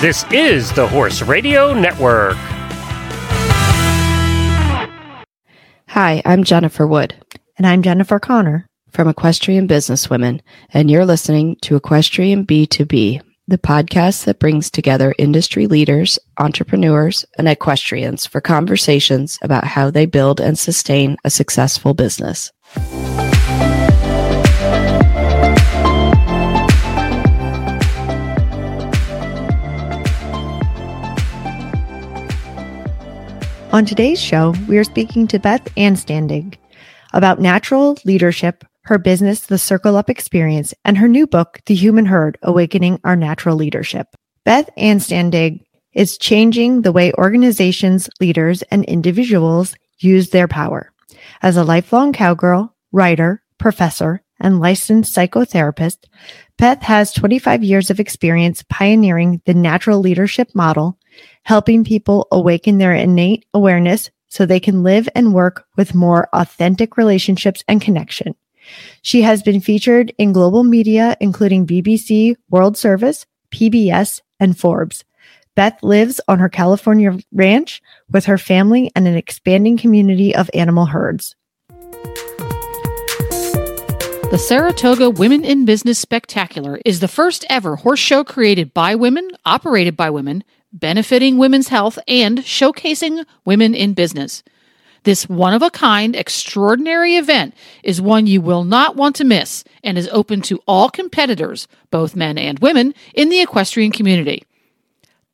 This is the Horse Radio Network. Hi, I'm Jennifer Wood. And I'm Jennifer Connor from Equestrian Businesswomen, and you're listening to Equestrian B2B, the podcast that brings together industry leaders, entrepreneurs, and equestrians for conversations about how they build and sustain a successful business. On today's show, we are speaking to Beth Anstandig about natural leadership, her business, The Circle Up Experience, and her new book, The Human Herd Awakening Our Natural Leadership. Beth Anstandig is changing the way organizations, leaders, and individuals use their power. As a lifelong cowgirl, writer, professor, and licensed psychotherapist, Beth has 25 years of experience pioneering the natural leadership model helping people awaken their innate awareness so they can live and work with more authentic relationships and connection. She has been featured in global media, including BBC World Service, PBS, and Forbes. Beth lives on her California ranch with her family and an expanding community of animal herds. The Saratoga Women in Business Spectacular is the first ever horse show created by women, operated by women, benefiting women's health, and showcasing women in business. This one of a kind, extraordinary event is one you will not want to miss and is open to all competitors, both men and women, in the equestrian community.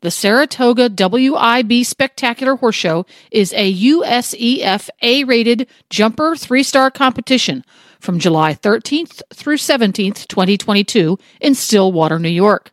The Saratoga WIB Spectacular Horse Show is a USEF A rated jumper three star competition from July 13th through 17th, 2022, in Stillwater, New York.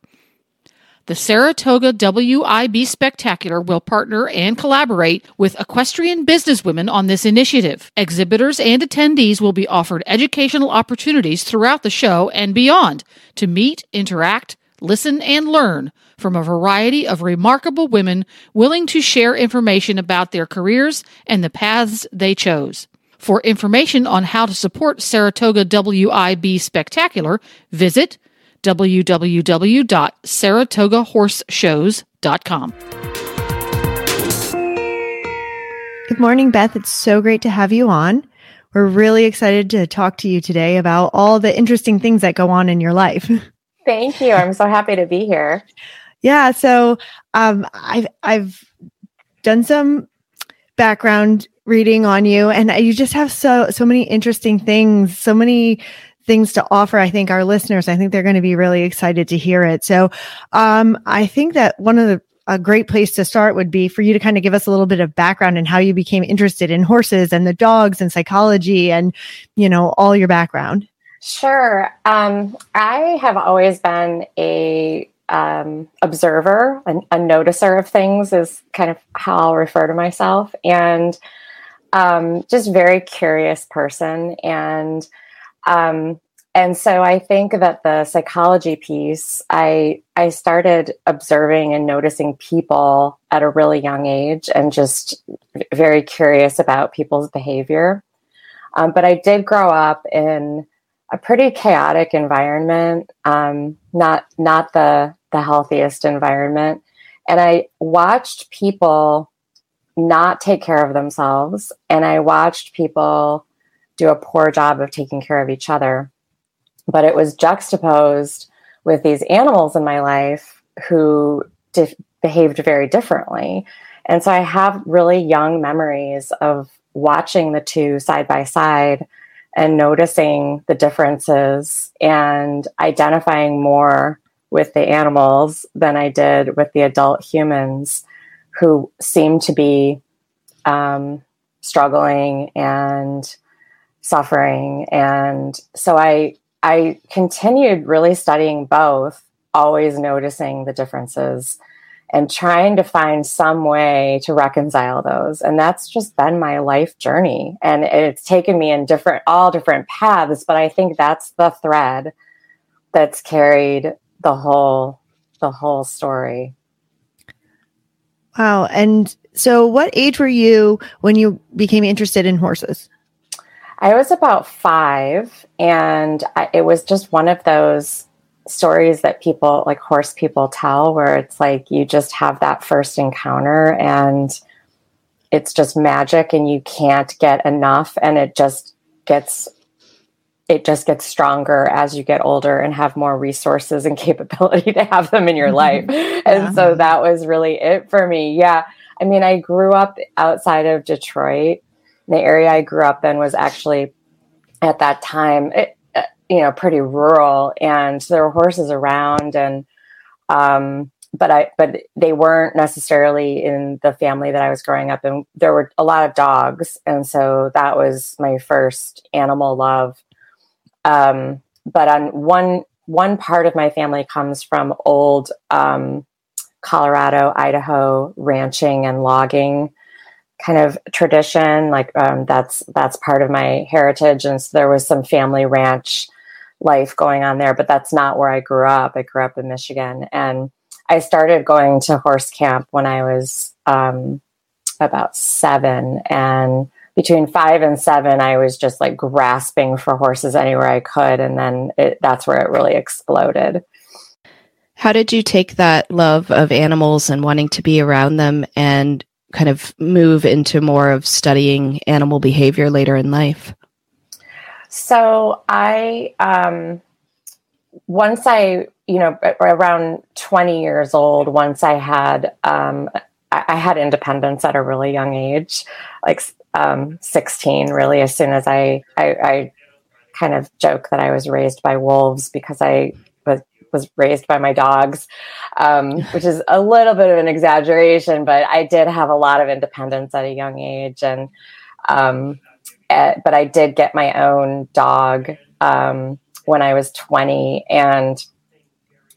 The Saratoga WIB Spectacular will partner and collaborate with equestrian businesswomen on this initiative. Exhibitors and attendees will be offered educational opportunities throughout the show and beyond to meet, interact, listen, and learn from a variety of remarkable women willing to share information about their careers and the paths they chose. For information on how to support Saratoga WIB Spectacular, visit www.saratogahorseshows.com. Good morning, Beth. It's so great to have you on. We're really excited to talk to you today about all the interesting things that go on in your life. Thank you. I'm so happy to be here. Yeah. So um, I've I've done some background reading on you, and you just have so so many interesting things, so many things to offer. I think our listeners, I think they're going to be really excited to hear it. So, um, I think that one of the a great place to start would be for you to kind of give us a little bit of background and how you became interested in horses and the dogs and psychology and you know all your background. Sure. Um, I have always been a um, observer, a, a noticer of things is kind of how I'll refer to myself, and um, just very curious person and um, and so I think that the psychology piece, I I started observing and noticing people at a really young age, and just very curious about people's behavior. Um, but I did grow up in a pretty chaotic environment, um, not not the the healthiest environment, and I watched people not take care of themselves, and I watched people do a poor job of taking care of each other. But it was juxtaposed with these animals in my life who behaved very differently. And so I have really young memories of watching the two side by side and noticing the differences and identifying more with the animals than I did with the adult humans who seemed to be um, struggling and suffering. And so i i continued really studying both always noticing the differences and trying to find some way to reconcile those. And that's just been my life journey. And it's taken me in different all different paths but i think that's the thread that's carried the whole the whole story. Wow. And so what age were you when you became interested in horses I was about five, and I, it was just one of those stories that people like horse people tell where it's like you just have that first encounter and it's just magic and you can't get enough and it just gets it just gets stronger as you get older and have more resources and capability to have them in your life. yeah. And so that was really it for me. Yeah. I mean, I grew up outside of Detroit. The area I grew up in was actually at that time it, you know pretty rural and there were horses around and um but I but they weren't necessarily in the family that I was growing up in. There were a lot of dogs, and so that was my first animal love. Um, but on one one part of my family comes from old um, Colorado, Idaho ranching and logging kind of tradition. Like um, that's that's part of my heritage, and so there was some family ranch life going on there, but that's not where I grew up. I grew up in Michigan and I started going to horse camp when I was um, about seven. And between five and seven, I was just like grasping for horses anywhere I could. And then it, that's where it really exploded. How did you take that love of animals and wanting to be around them and kind of move into more of studying animal behavior later in life? So I, um, once I, you know, around 20 years old, once I had, um, I, had independence at a really young age, like um, 16, really, as soon as I, I, I kind of joke that I was raised by wolves because I was raised by my dogs, um, which is a little bit of an exaggeration, but I did have a lot of independence at a young age, and um, at, but I did get my own dog um, when I was 20. And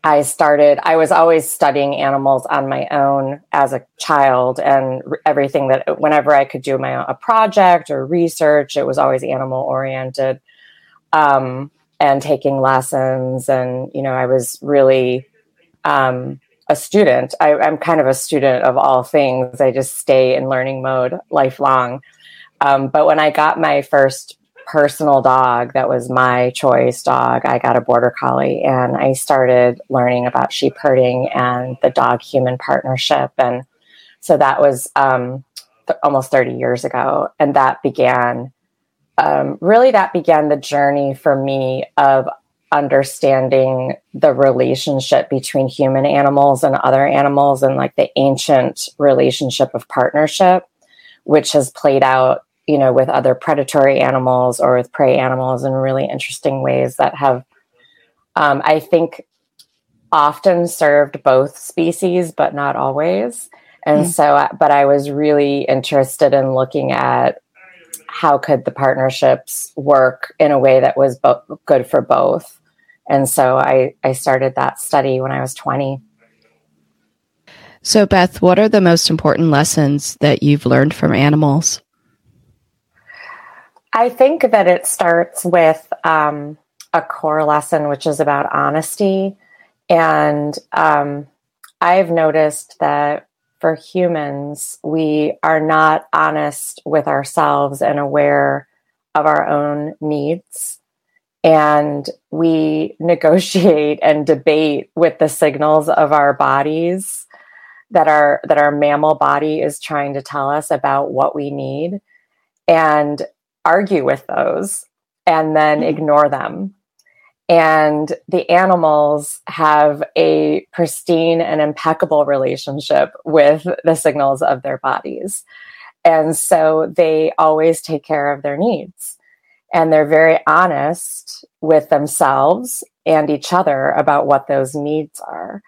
I started, I was always studying animals on my own as a child. And everything that, whenever I could do my a project or research, it was always animal oriented um, and taking lessons. And, you know, I was really, um, a student. I, am kind of a student of all things. I just stay in learning mode lifelong. Um, but when I got my first personal dog that was my choice dog, I got a border collie and I started learning about sheep herding and the dog human partnership. And so that was um, th- almost 30 years ago. And that began, um, really, that began the journey for me of understanding the relationship between human animals and other animals and like the ancient relationship of partnership which has played out you know, with other predatory animals or with prey animals in really interesting ways that have, um, I think, often served both species, but not always. And mm-hmm. so, but I was really interested in looking at how could the partnerships work in a way that was bo- good for both. And so I, I started that study when I was 20. So, Beth, what are the most important lessons that you've learned from animals? I think that it starts with um, a core lesson, which is about honesty. And um, I've noticed that for humans, we are not honest with ourselves and aware of our own needs. And we negotiate and debate with the signals of our bodies that our that our mammal body is trying to tell us about what we need. And argue with those and then mm-hmm. ignore them. And the animals have a pristine and impeccable relationship with the signals of their bodies. And so they always take care of their needs. And they're very honest with themselves and each other about what those needs are.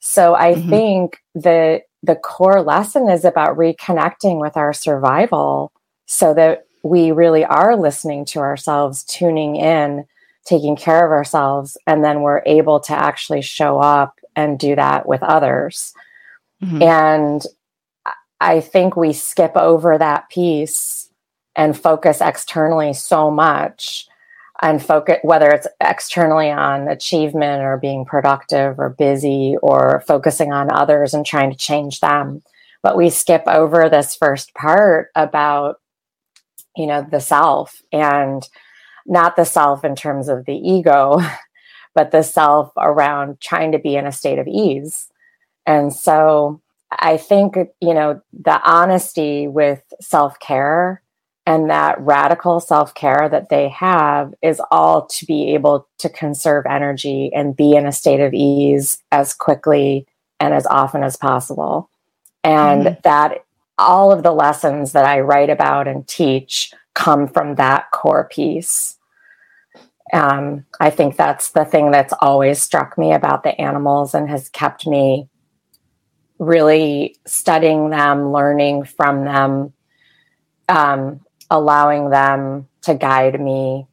So I mm-hmm. think that the core lesson is about reconnecting with our survival so that we really are listening to ourselves, tuning in, taking care of ourselves, and then we're able to actually show up and do that with others. Mm-hmm. And I think we skip over that piece and focus externally so much and focus whether it's externally on achievement or being productive or busy or focusing on others and trying to change them but we skip over this first part about you know the self and not the self in terms of the ego but the self around trying to be in a state of ease. And so I think, you know, the honesty with self care and that radical self care that they have is all to be able to conserve energy and be in a state of ease as quickly and as often as possible. And mm. that all of the lessons that I write about and teach come from that core piece. Um, I think that's the thing that's always struck me about the animals and has kept me really studying them, learning from them, um, allowing them to guide me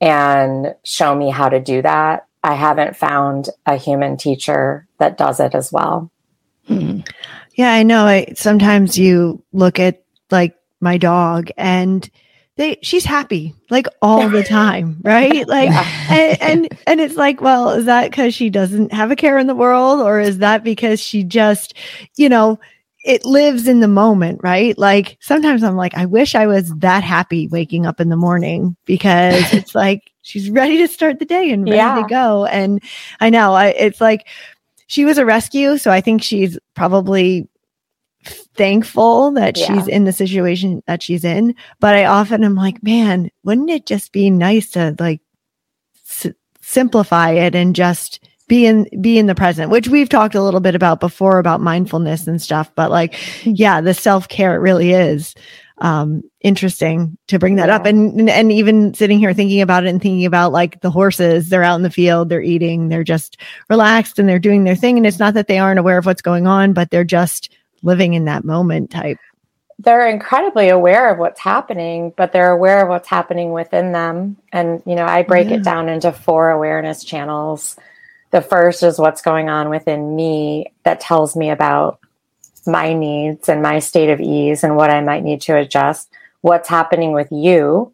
and show me how to do that. I haven't found a human teacher that does it as well. Hmm. Yeah, I know. I, sometimes you look at like my dog and they she's happy like all the time right like yeah. and, and, and it's like well is that because she doesn't have a care in the world or is that because she just you know it lives in the moment right like sometimes i'm like i wish i was that happy waking up in the morning because it's like she's ready to start the day and ready yeah. to go and i know I, it's like she was a rescue so i think she's probably thankful that yeah. she's in the situation that she's in. But I often am like, man, wouldn't it just be nice to like s- simplify it and just be in be in the present which we've talked a little bit about before about mindfulness and stuff but like yeah the self-care it really is um interesting to bring that yeah. up and and even sitting here thinking about it and thinking about like the horses they're out in the field they're eating they're just relaxed and they're doing their thing and it's not that they aren't aware of what's going on but they're just living in that moment type. They're incredibly aware of what's happening but they're aware of what's happening within them. And you know i break yeah. it down into four awareness channels. The first is what's going on within me that tells me about my needs and my state of ease and what i might need to adjust. What's happening with you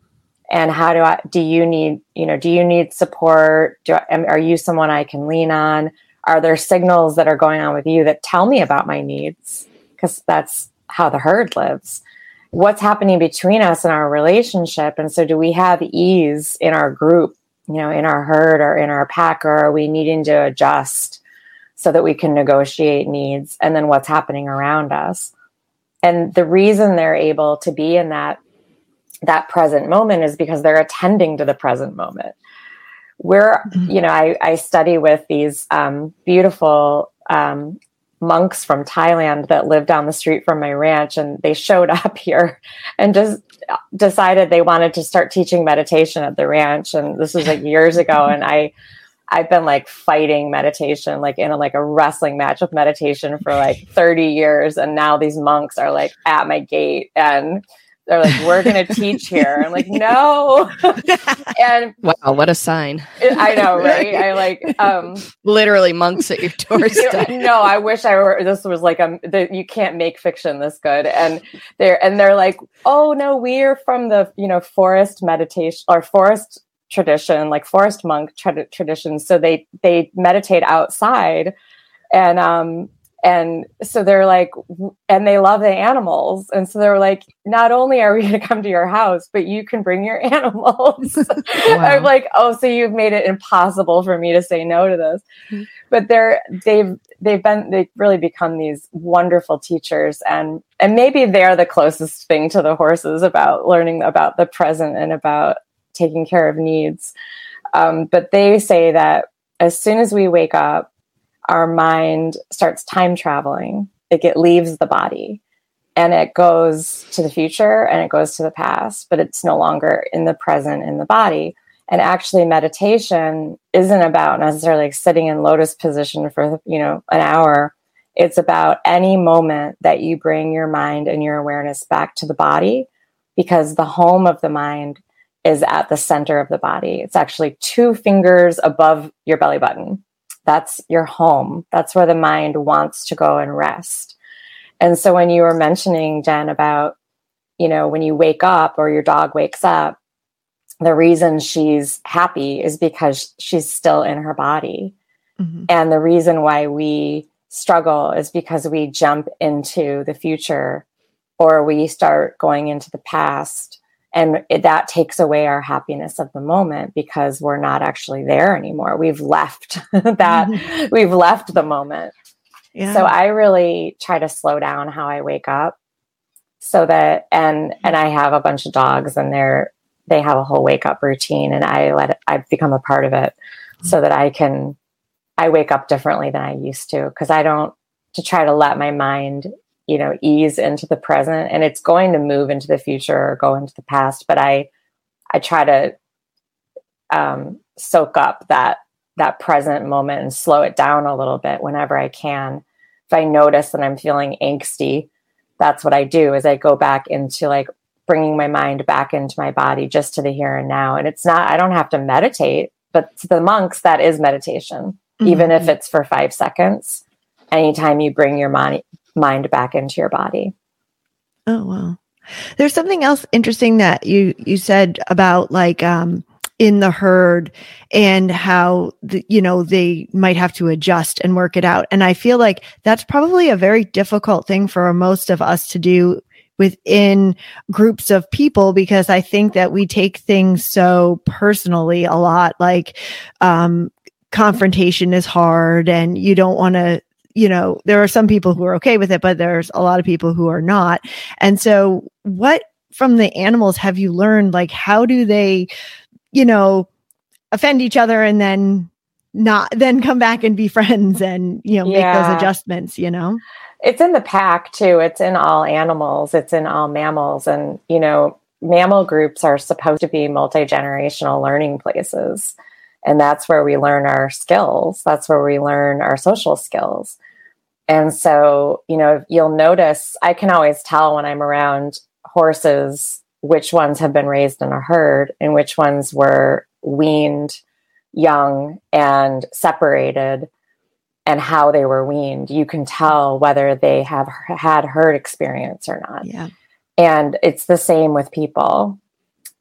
and how do i do you need you know do you need support? Do I, are you someone i can lean on? Are there signals that are going on with you that tell me about my needs because that's how the herd lives. What's happening between us and our relationship? And so, do we have ease in our group, you know, in our herd or in our pack, or are we needing to adjust so that we can negotiate needs? And then what's happening around us? And the reason they're able to be in that that present moment is because they're attending to the present moment. We're, mm-hmm. you know, I, I study with these um, beautiful um, monks from Thailand that lived down the street from my ranch and they showed up here and just decided they wanted to start teaching meditation at the ranch. And this was like years ago and I I've been like fighting meditation like in a, like a wrestling match with meditation for like 30 years and now these monks are like at my gate. And they're like, we're going to teach here. I'm like, no. and wow, what a sign. I know, right? I like, um, literally monks at your doorstep. no, I wish I were, this was like, um, the, you can't make fiction this good. And they're, and they're like, oh no, we're from the, you know, forest meditation or forest tradition, like forest monk tra- tradition. So they, they meditate outside and, um, and so they're like and they love the animals. And so they're like not only are we going to come to your house but you can bring your animals. Wow. i'm like oh so you've made it impossible for me to say no to this. Mm-hmm. but they're they've they've been they've really become these wonderful teachers. And and maybe they're the closest thing to the horses about learning about the present and about taking care of needs. Um, but they say that as soon as we wake up our mind starts time traveling. It leaves the body and it goes to the future and it goes to the past, but it's no longer in the present in the body. And actually, meditation isn't about necessarily sitting in lotus position for you know an hour. It's about any moment that you bring your mind and your awareness back to the body, because the home of the mind is at the center of the body. It's actually two fingers above your belly button. That's your home. That's where the mind wants to go and rest. And so when you were mentioning, Jen, about, you know, when you wake up or your dog wakes up, the reason she's happy is because she's still in her body. Mm-hmm. And the reason why we struggle is because we jump into the future or we start going into the past and it, that takes away our happiness of the moment because we're not actually there anymore we've left that mm-hmm. we've left the moment yeah. so i really try to slow down how i wake up so that and and i have a bunch of dogs and they're they have a whole wake up routine and i let it, i've become a part of it mm-hmm. so that i can i wake up differently than i used to because i don't to try to let my mind you know ease into the present and it's going to move into the future or go into the past but i i try to um, soak up that that present moment and slow it down a little bit whenever i can if i notice that i'm feeling angsty that's what i do is i go back into like bringing my mind back into my body just to the here and now and it's not i don't have to meditate but to the monks that is meditation mm-hmm. even if it's for five seconds anytime you bring your mind mind back into your body. Oh wow. There's something else interesting that you you said about like um in the herd and how the, you know they might have to adjust and work it out and i feel like that's probably a very difficult thing for most of us to do within groups of people because i think that we take things so personally a lot like um confrontation is hard and you don't want to you know, there are some people who are okay with it, but there's a lot of people who are not. And so, what from the animals have you learned? Like, how do they, you know, offend each other and then not then come back and be friends and you know yeah. make those adjustments you know it's in the pack too it's in all animals it's in all mammals and you know mammal groups are supposed to be multi-generational learning places and that's where we learn our skills. That's where we learn our social skills. And so you know you'll notice i can always tell when i'm around horses which ones have been raised in a herd and which ones were weaned young and separated and how they were weaned. You can tell whether they have had herd experience or not. Yeah. And it's the same with people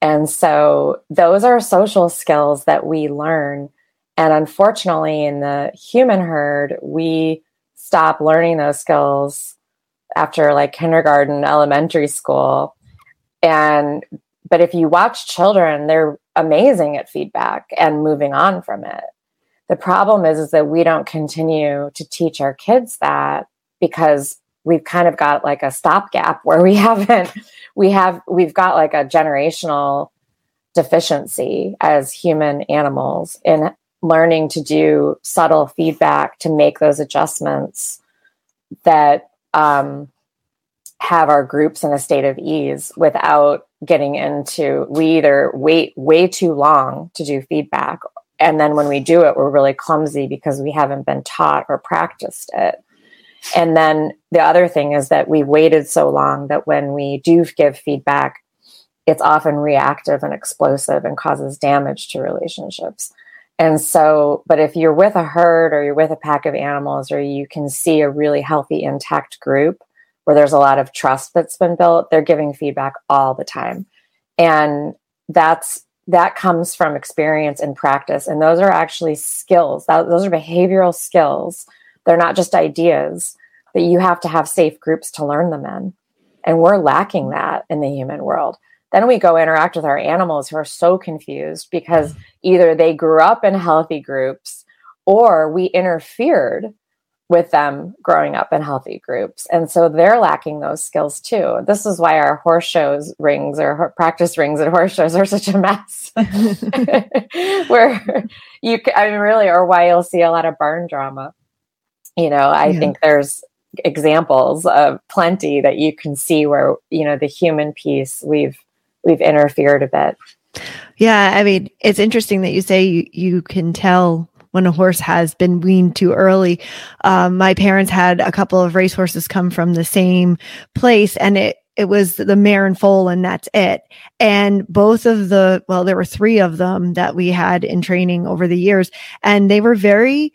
and so those are social skills that we learn. And unfortunately, in the human herd, we stop learning those skills after like kindergarten, elementary school. And but if you watch children, they're amazing at feedback and moving on from it. The problem is, is that we don't continue to teach our kids that because we've kind of got like a stopgap where we haven't we have we've got like a generational deficiency as human animals in learning to do subtle feedback to make those adjustments that um, have our groups in a state of ease without getting into we either wait way too long to do feedback and then when we do it we're really clumsy because we haven't been taught or practiced it and then the other thing is that we waited so long that when we do give feedback, it's often reactive and explosive and causes damage to relationships. And so, but if you're with a herd or you're with a pack of animals or you can see a really healthy, intact group where there's a lot of trust that's been built, they're giving feedback all the time. And that's that comes from experience and practice. And those are actually skills. That, those are behavioral skills they're not just ideas, but you have to have safe groups to learn them in. And we're lacking that in the human world. Then we go interact with our animals who are so confused because either they grew up in healthy groups or we interfered with them growing up in healthy groups. And so they're lacking those skills too. This is why our horse shows rings or practice rings at horse shows are such a mess. Where you, I mean, really, or why you'll see a lot of barn drama you know i yeah. think there's examples of plenty that you can see where you know the human piece we've we've interfered a bit yeah i mean it's interesting that you say you, you can tell when a horse has been weaned too early. Um, my parents had a couple of racehorses come from the same place, and it it was the mare and foal, and that's it. And both of the well, there were three of them that we had in training over the years, and they were very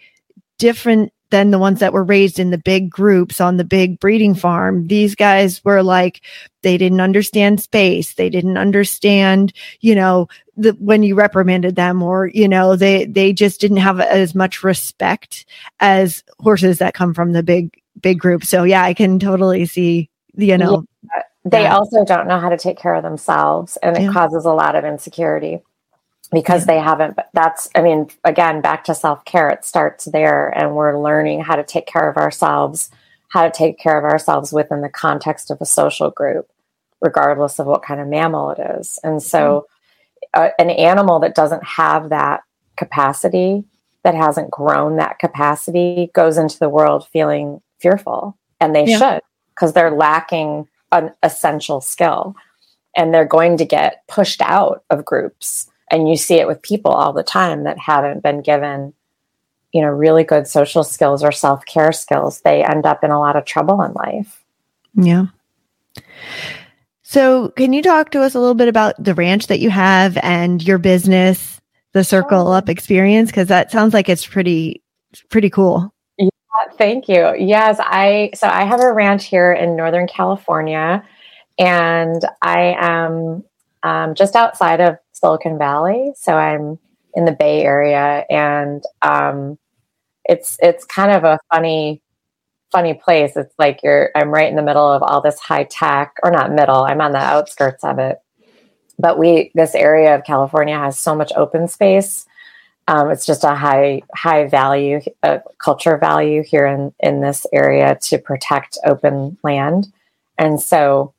different than the ones that were raised in the big groups on the big breeding farm. These guys were like, they didn't understand space. They didn't understand, you know, the, when you reprimanded them or, you know, they, they just didn't have as much respect as horses that come from the big, big group. So yeah, I can totally see, you know, yeah they that. also don't know how to take care of themselves and it Yeah. causes a lot of insecurity because Yeah. they haven't that's i mean again back to self-care it starts there and we're learning how to take care of ourselves how to take care of ourselves within the context of a social group regardless of what kind of mammal it is and so uh, an animal that doesn't have that capacity that hasn't grown that capacity goes into the world feeling fearful and they Yeah. should because they're lacking an essential skill and they're going to get pushed out of groups and you see it with people all the time that haven't been given you know really good social skills or self-care skills they end up in a lot of trouble in life Yeah. So, can you talk to us a little bit about the ranch that you have and your business, the Circle Up experience? Because that sounds like it's pretty, pretty cool. Thank you. Yes, I so I have a ranch here in Northern California, and I am um, just outside of Silicon Valley. So I'm in the Bay Area, and um, it's it's kind of a funny funny place. It's like you're I'm right in the middle of all this high tech, or not middle. I'm on the outskirts of it, but we this area of California has so much open space um, it's just a high high value uh, culture value here in in this area to protect open land and so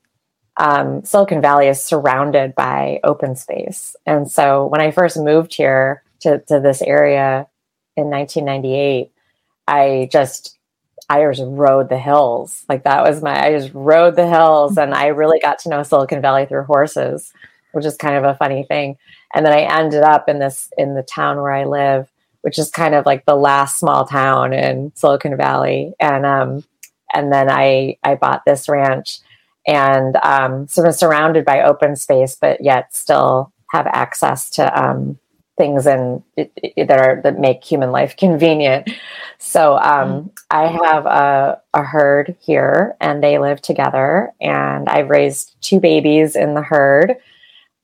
um, silicon valley is surrounded by open space. And so when i first moved here to, to this area in 1998 i just i just rode the hills. Like that was my i just rode the hills and i really got to know silicon valley through horses which is kind of a funny thing. And then I ended up in this in the town where I live, which is kind of like the last small town in Silicon Valley, and um, and then I I bought this ranch, and um, sort of surrounded by open space, but yet still have access to um, things and that are that make human life convenient. So um, I have a, a herd here, and they live together, and I've raised two babies in the herd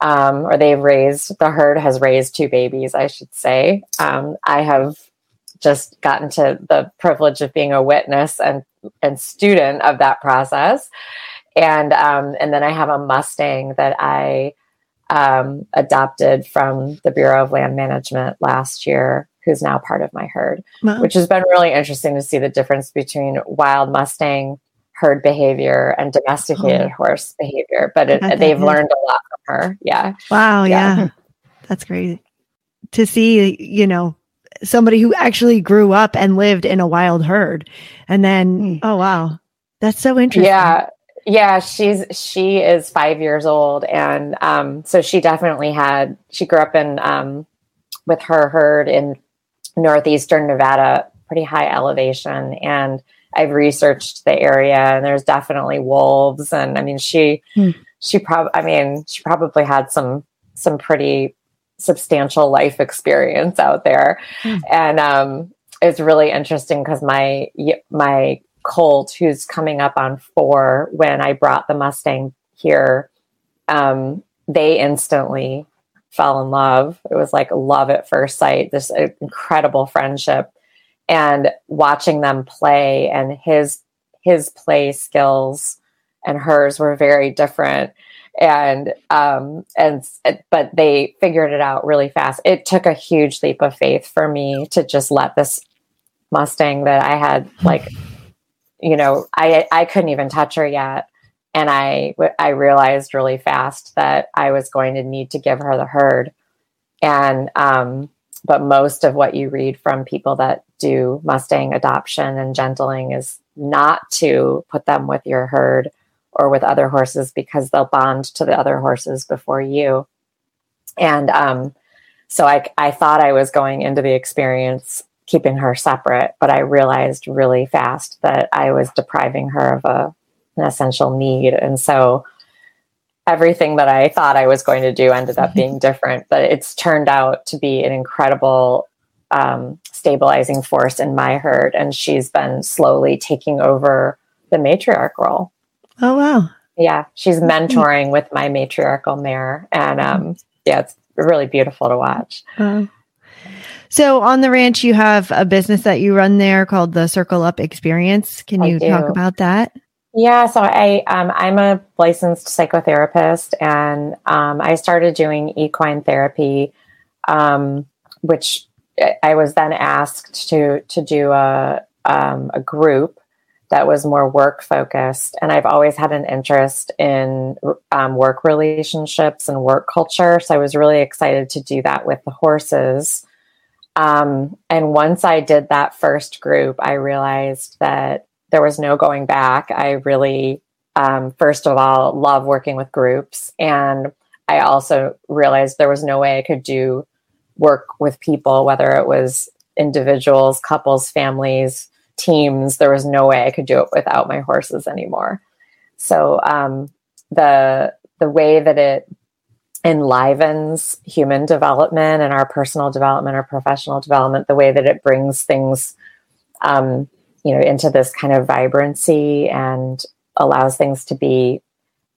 um, or they've raised the herd has raised two babies, I should say. Um, I have just gotten to the privilege of being a witness and and student of that process, and um, and then I have a Mustang that I um, adopted from the Bureau of Land Management last year, who's now part of my herd Wow. which has been really interesting to see the difference between wild Mustang herd behavior and domesticated horse behavior. But it, they've is. learned a lot from her. Yeah. Wow. Yeah. Yeah. That's crazy to see, you know, somebody who actually grew up and lived in a wild herd. And then, Hmm. oh, wow. That's so interesting. Yeah. Yeah, she's she is five years old, and um, so she definitely had. She grew up in um, with her herd in northeastern Nevada, pretty high elevation, and I've researched the area, and there's definitely wolves, and I mean she Hmm. she probably I mean she probably had some some pretty substantial life experience out there, Hmm. and um, it's really interesting because my my colt who's coming up on four when i brought the mustang here um, they instantly fell in love. It was like love at first sight this uh, incredible friendship. And watching them play and his his play skills and hers were very different. And um and but they figured it out really fast. It took a huge leap of faith for me to just let this mustang that i had like you know i i couldn't even touch her yet. And i i realized really fast that i was going to need to give her the herd. And um but most of what you read from people that do mustang adoption and gentling is not to put them with your herd or with other horses because they'll bond to the other horses before you. And um so i i thought i was going into the experience keeping her separate but i realized really fast that i was depriving her of a an essential need. And so everything that i thought i was going to do ended up being different but it's turned out to be an incredible um, stabilizing force in my herd and she's been slowly taking over the matriarch role. Oh, wow. yeah she's mentoring with my matriarchal mare and um, yeah it's really beautiful to watch. So on the ranch, you have a business that you run there called the Circle Up Experience. Can I you talk about that? Yeah, so I um, I'm a licensed psychotherapist, and um, I started doing equine therapy, um, which I was then asked to to do a um, a group that was more work focused, and I've always had an interest in um, work relationships and work culture, so I was really excited to do that with the horses. Um, and once I did that first group, I realized that there was no going back. I really, um, first of all, love working with groups. And I also realized there was no way I could do work with people, whether it was individuals, couples, families, teams. There was no way I could do it without my horses anymore. So um, the the way that it enlivens human development and our personal development or professional development, the way that it brings things um, you know into this kind of vibrancy and allows things to be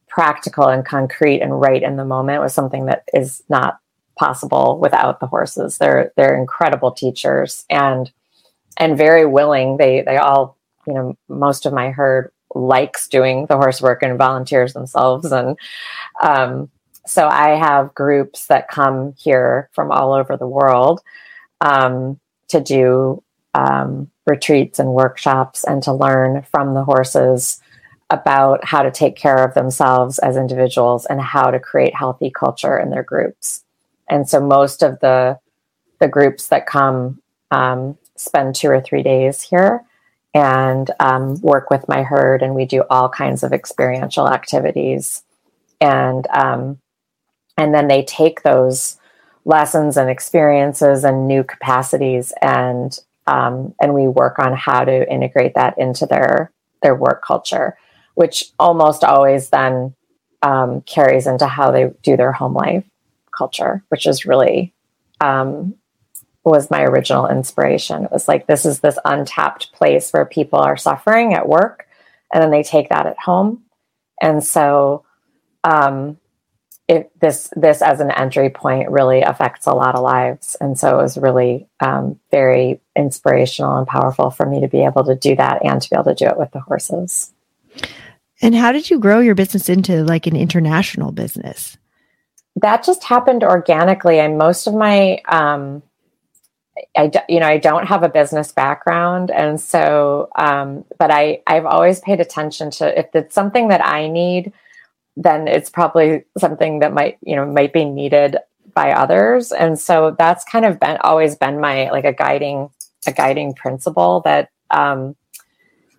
practical and concrete and right in the moment was something that is not possible without the horses. They're they're incredible teachers and and very willing. They they all you know most of my herd likes doing the horse work and volunteers themselves and um, so i have groups that come here from all over the world um, to do um, retreats and workshops and to learn from the horses about how to take care of themselves as individuals and how to create healthy culture in their groups. And so most of the the groups that come um, spend two or three days here and um, work with my herd, and we do all kinds of experiential activities, and um, and then they take those lessons and experiences and new capacities and um, and we work on how to integrate that into their their work culture, which almost always then um, carries into how they do their home life culture, which is really um, was my original inspiration. It was like this is this untapped place where people are suffering at work, and then they take that at home, and so um, it, this this as an entry point really affects a lot of lives, and so it was really um, very inspirational and powerful for me to be able to do that and to be able to do it with the horses. And how did you grow your business into like an international business? That just happened organically. And most of my, um, I you know I don't have a business background, and so um, but I I've always paid attention to if it's something that I need then it's probably something that might you know might be needed by others. And so that's kind of been always been my like a guiding a guiding principle that um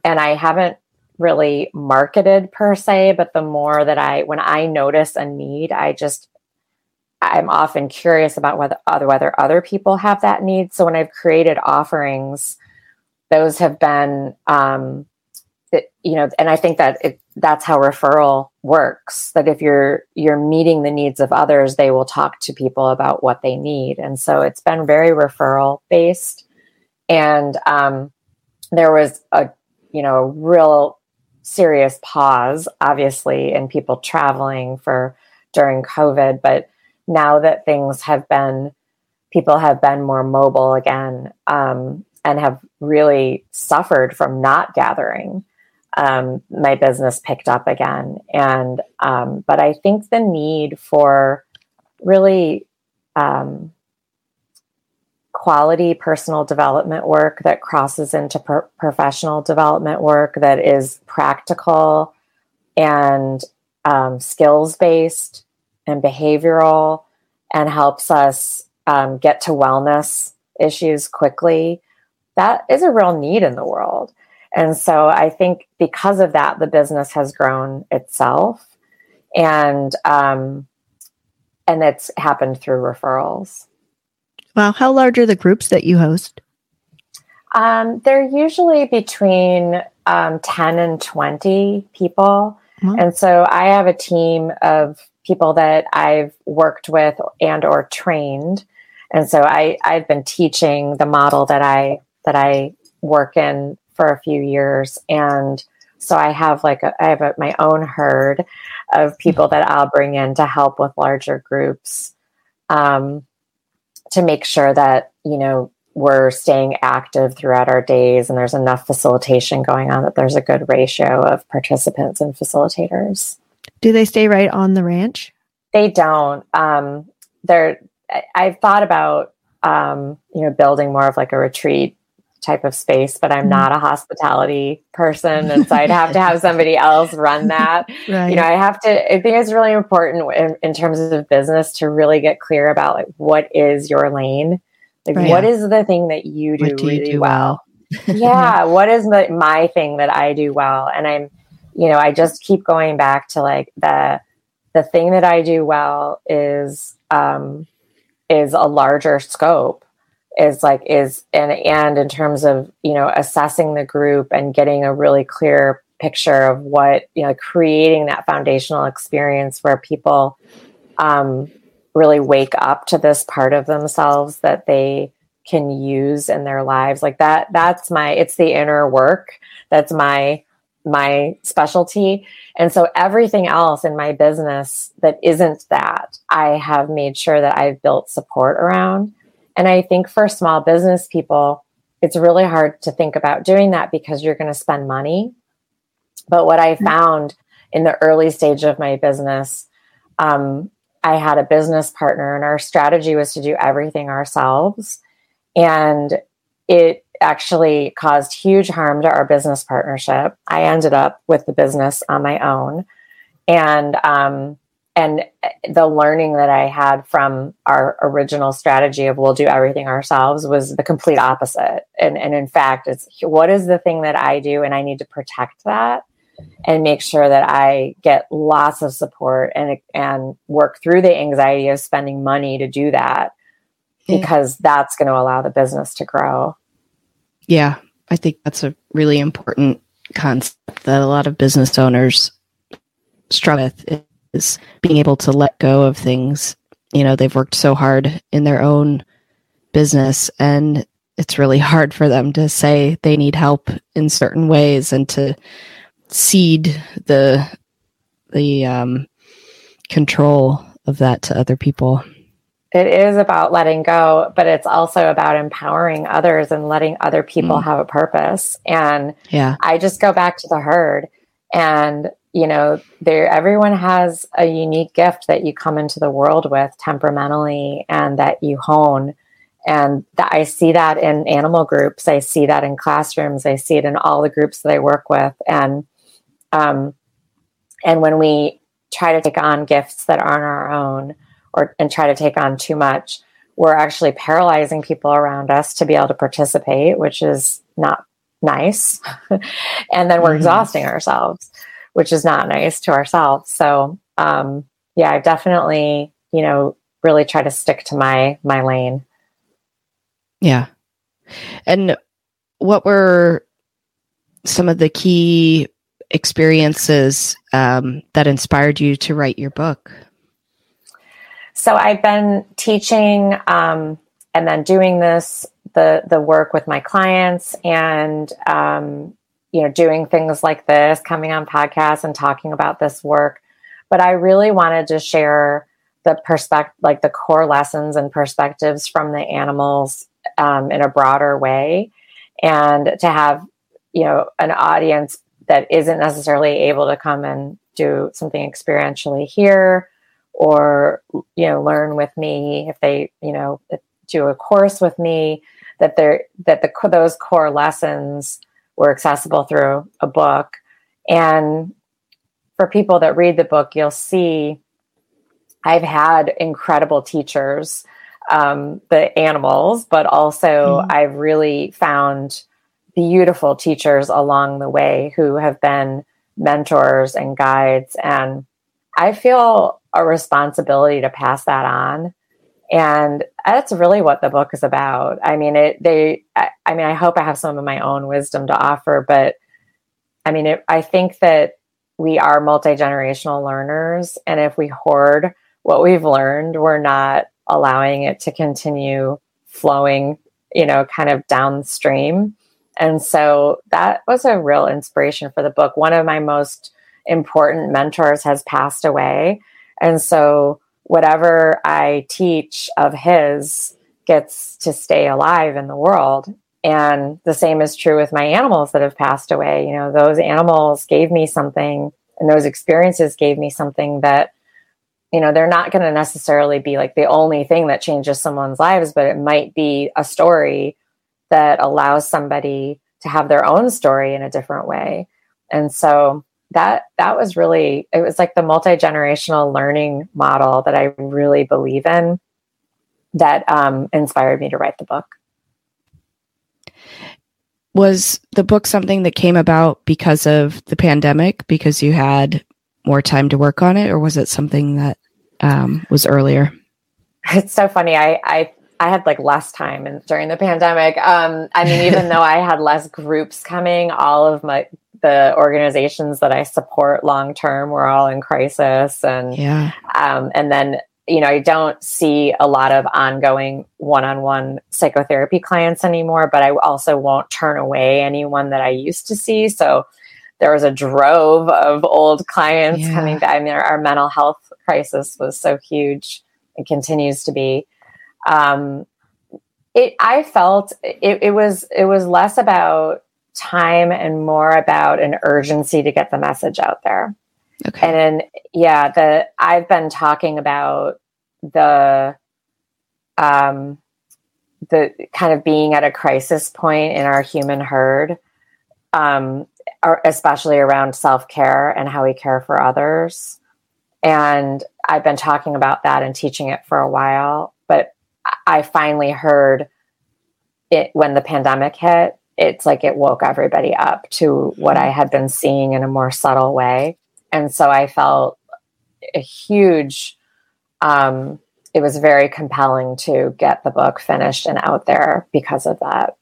and i haven't really marketed per se but the more that i when i notice a need i just i'm often curious about whether other whether other people have that need. So when i've created offerings those have been um it, you know and i think that it that's how referral works that if you're you're meeting the needs of others they will talk to people about what they need. And so it's been very referral based. And um, there was a you know real serious pause obviously in people traveling for during covid. But now that things have been people have been more mobile again um, and have really suffered from not gathering um, my business picked up again. And, um, but I think the need for really um, quality personal development work that crosses into professional development work that is practical and um, skills based and behavioral and helps us um, get to wellness issues quickly. That is a real need in the world. And so I think because of that, the business has grown itself, and um, and it's happened through referrals. Wow, how large are the groups that you host? Um, they're usually between um, ten and twenty people, and so I have a team of people that I've worked with and or trained, and so I I've been teaching the model that I that I work in for a few years and so I have like a, I have a, my own herd of people that I'll bring in to help with larger groups um, to make sure that you know we're staying active throughout our days and there's enough facilitation going on that there's a good ratio of participants and facilitators. Do they stay right on the ranch? They don't. Um, they're, I've thought about, um, you know, building more of like a retreat type of space, but I'm mm-hmm. not a hospitality person. And so I'd have to have somebody else run that. right. You know, I have to, I think it's really important in, in, terms of business to really get clear about like what is your lane? Like right. what is the thing that you do, do really you do well? well? yeah. What is the, my thing that I do well? And I'm, you know, I just keep going back to like the, the thing that I do well is, um, is a larger scope is like is and and in terms of you know assessing the group and getting a really clear picture of what you know creating that foundational experience where people um, really wake up to this part of themselves that they can use in their lives. Like that that's my it's the inner work. That's my my specialty. And so everything else in my business that isn't that i have made sure that i've built support around and I think for small business people, it's really hard to think about doing that because you're going to spend money. But what I mm-hmm. found in the early stage of my business, um, I had a business partner, and our strategy was to do everything ourselves. And it actually caused huge harm to our business partnership. I ended up with the business on my own. And um, and uh, the learning that I had from our original strategy of we'll do everything ourselves was the complete opposite. And, and in fact, it's what is the thing that I do, and I need to protect that and make sure that I get lots of support and and work through the anxiety of spending money to do that because that's going to allow the business to grow. Yeah, I think that's a really important concept that a lot of business owners struggle with is being able to let go of things. You know, they've worked so hard in their own business and it's really hard for them to say they need help in certain ways and to cede the the um, control of that to other people. It is about letting go, but it's also about empowering others and letting other people mm. have a purpose. And yeah, I just go back to the herd and you know there everyone has a unique gift that you come into the world with temperamentally and that you hone. And that i see that in animal groups. I see that in classrooms. I see it in all the groups that i work with. And um and when we try to take on gifts that aren't our own or and try to take on too much we're actually paralyzing people around us to be able to participate which is not nice. And then we're mm-hmm. exhausting ourselves which is not nice to ourselves. So, um, yeah, I definitely, you know, really try to stick to my my lane. Yeah. And what were some of the key experiences um, that inspired you to write your book? So I've been teaching um, and then doing this the the work with my clients and um, you know, doing things like this, coming on podcasts and talking about this work. But I really wanted to share the perspective, like the core lessons and perspectives from the animals um, in a broader way, and to have, you know, an audience that isn't necessarily able to come and do something experientially here or you know learn with me if they you know do a course with me that they're that the those core lessons were accessible through a book. And for people that read the book, you'll see I've had incredible teachers, um, the animals, but also mm. I've really found beautiful teachers along the way who have been mentors and guides. And I feel a responsibility to pass that on and that's really what the book is about. I mean it they I, I, mean i hope i have some of my own wisdom to offer but i mean it, i think that we are multi-generational learners and if we hoard what we've learned we're not allowing it to continue flowing you know kind of downstream. And so that was a real inspiration for the book. One of my most important mentors has passed away. And so whatever I teach of his gets to stay alive in the world. And the same is true with my animals that have passed away. You know, those animals gave me something and those experiences gave me something that you know they're not going to necessarily be like the only thing that changes someone's lives but it might be a story that allows somebody to have their own story in a different way and so that that was really it was like the multi-generational learning model that i really believe in that um, inspired me to write the book. Was the book something that came about because of the pandemic because you had more time to work on it or was it something that um, was earlier? It's so funny. I i I had like less time and during the pandemic. Um, I mean, even though I had less groups coming, all of my the organizations that I support long term were all in crisis, and yeah, um, and then you know, I don't see a lot of ongoing one on one psychotherapy clients anymore, but I also won't turn away anyone that I used to see. So there was a drove of old clients yeah. coming back. I mean, our, our, mental health crisis was so huge and continues to be. Um, it, I felt it, it was, it was less about time and more about an urgency to get the message out there. Okay. And then, yeah, the I've been talking about the um the kind of being at a crisis point in our human herd, um, especially around self care and how we care for others. And I've been talking about that and teaching it for a while, but I finally heard it when the pandemic hit. It's like it woke everybody up to what I had been seeing in a more subtle way and so I felt a huge. Um, it was very compelling to get the book finished and out there because of that.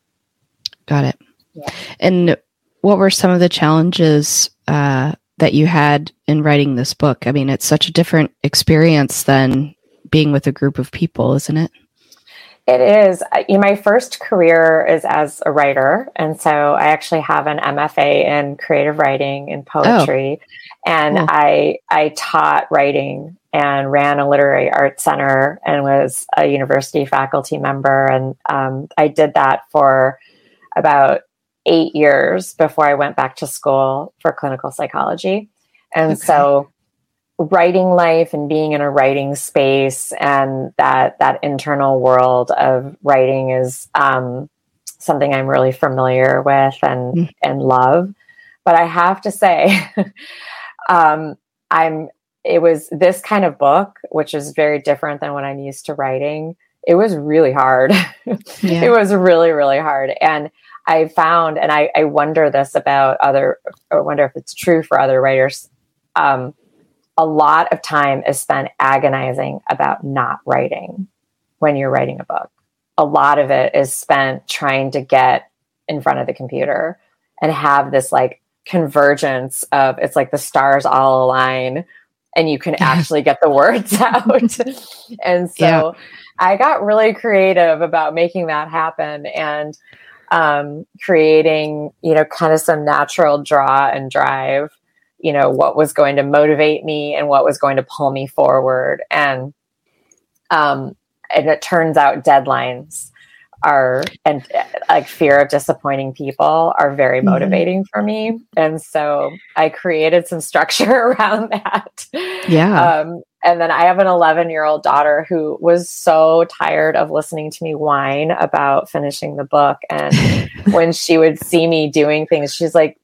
Got it. Yeah. And what were some of the challenges uh, that you had in writing this book? I mean, it's such a different experience than being with a group of people, isn't it? It is. my first career is as a writer. And so I actually have an MFA in creative writing and poetry. Oh and cool. I I taught writing and ran a literary arts center and was a university faculty member, and um, I did that for about eight years before I went back to school for clinical psychology, and okay. so writing life and being in a writing space and that that internal world of writing is um, something I'm really familiar with and mm. and love. But I have to say, um, I'm it was this kind of book, which is very different than what I'm used to writing. It was really hard. Yeah. it was really, really hard. And I found, and I, I wonder this about other, or wonder if it's true for other writers. Um, a lot of time is spent agonizing about not writing when you're writing a book. A lot of it is spent trying to get in front of the computer and have this like convergence of it's like the stars all align and you can actually get the words out. and so yeah. I got really creative about making that happen and um, creating, you know, kind of some natural draw and drive, you know, what was going to motivate me and what was going to pull me forward. And um, and it turns out deadlines are and like fear of disappointing people are very mm-hmm. motivating mm-hmm. for me and so i created some structure around that yeah um, and then i have an 11 year old daughter who was so tired of listening to me whine about finishing the book and when she would see me doing things she's like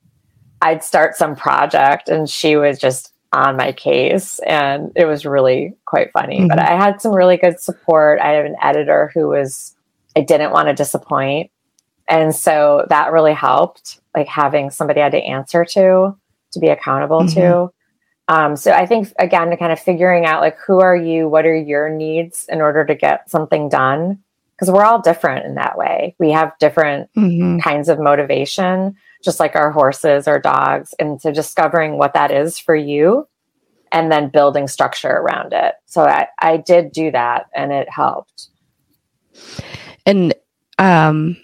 i'd start some project and she was just on my case and it was really quite funny mm-hmm. but i had some really good support i have an editor who was I didn't want to disappoint. And so that really helped, like having somebody I had to answer to, to be accountable mm-hmm. to. Um, so I think again, kind of figuring out like who are you, what are your needs in order to get something done, because we're all different in that way. We have different mm-hmm. kinds of motivation, just like our horses or dogs, and so discovering what that is for you, and then building structure around it. So I, I did do that, and it helped. And um,